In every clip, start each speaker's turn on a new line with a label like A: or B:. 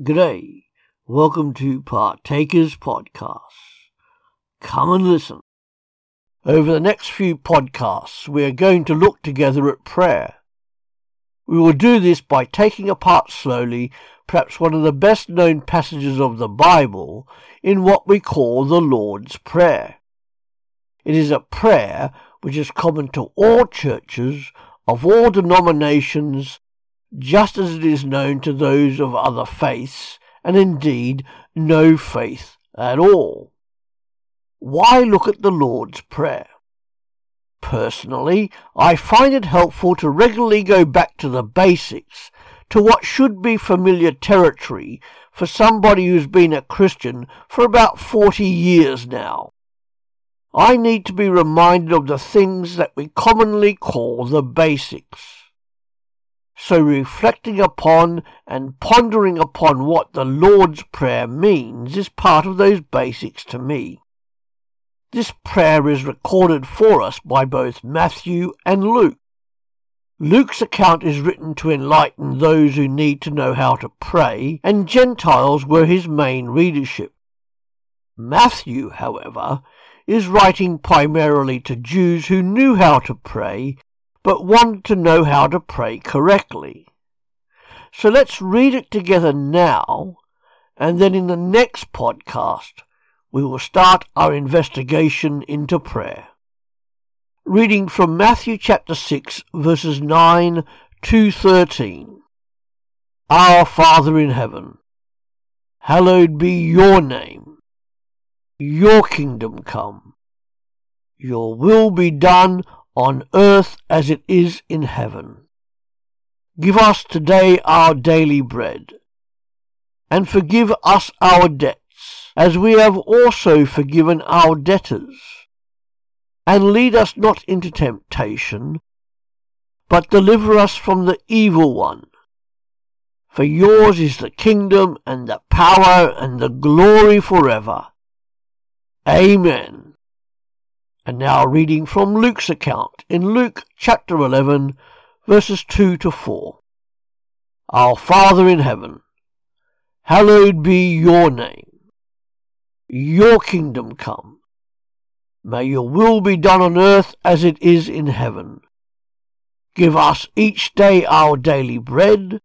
A: G'day. Welcome to Partakers Podcast. Come and listen. Over the next few podcasts, we are going to look together at prayer. We will do this by taking apart slowly perhaps one of the best known passages of the Bible in what we call the Lord's Prayer. It is a prayer which is common to all churches of all denominations just as it is known to those of other faiths, and indeed no faith at all. Why look at the Lord's Prayer? Personally, I find it helpful to regularly go back to the basics, to what should be familiar territory for somebody who's been a Christian for about 40 years now. I need to be reminded of the things that we commonly call the basics. So reflecting upon and pondering upon what the Lord's Prayer means is part of those basics to me. This prayer is recorded for us by both Matthew and Luke. Luke's account is written to enlighten those who need to know how to pray, and Gentiles were his main readership. Matthew, however, is writing primarily to Jews who knew how to pray but want to know how to pray correctly. So let's read it together now, and then in the next podcast, we will start our investigation into prayer. Reading from Matthew chapter 6, verses 9 to 13. Our Father in heaven, hallowed be your name. Your kingdom come. Your will be done on earth as it is in heaven. Give us today our daily bread, and forgive us our debts, as we have also forgiven our debtors. And lead us not into temptation, but deliver us from the evil one. For yours is the kingdom and the power and the glory forever. Amen. And now reading from Luke's account in Luke chapter 11, verses 2 to 4. Our Father in heaven, hallowed be your name. Your kingdom come. May your will be done on earth as it is in heaven. Give us each day our daily bread.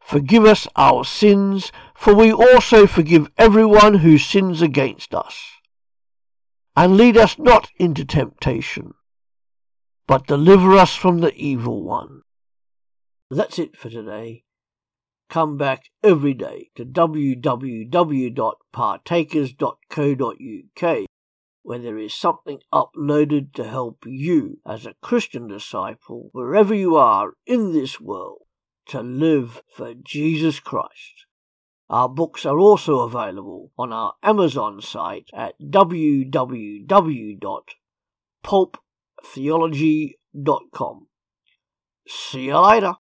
A: Forgive us our sins, for we also forgive everyone who sins against us and lead us not into temptation, but deliver us from the evil one. That's it for today. Come back every day to www.partakers.co.uk where there is something uploaded to help you as a Christian disciple wherever you are in this world to live for Jesus Christ. Our books are also available on our Amazon site at www.pulptheology.com. See you later.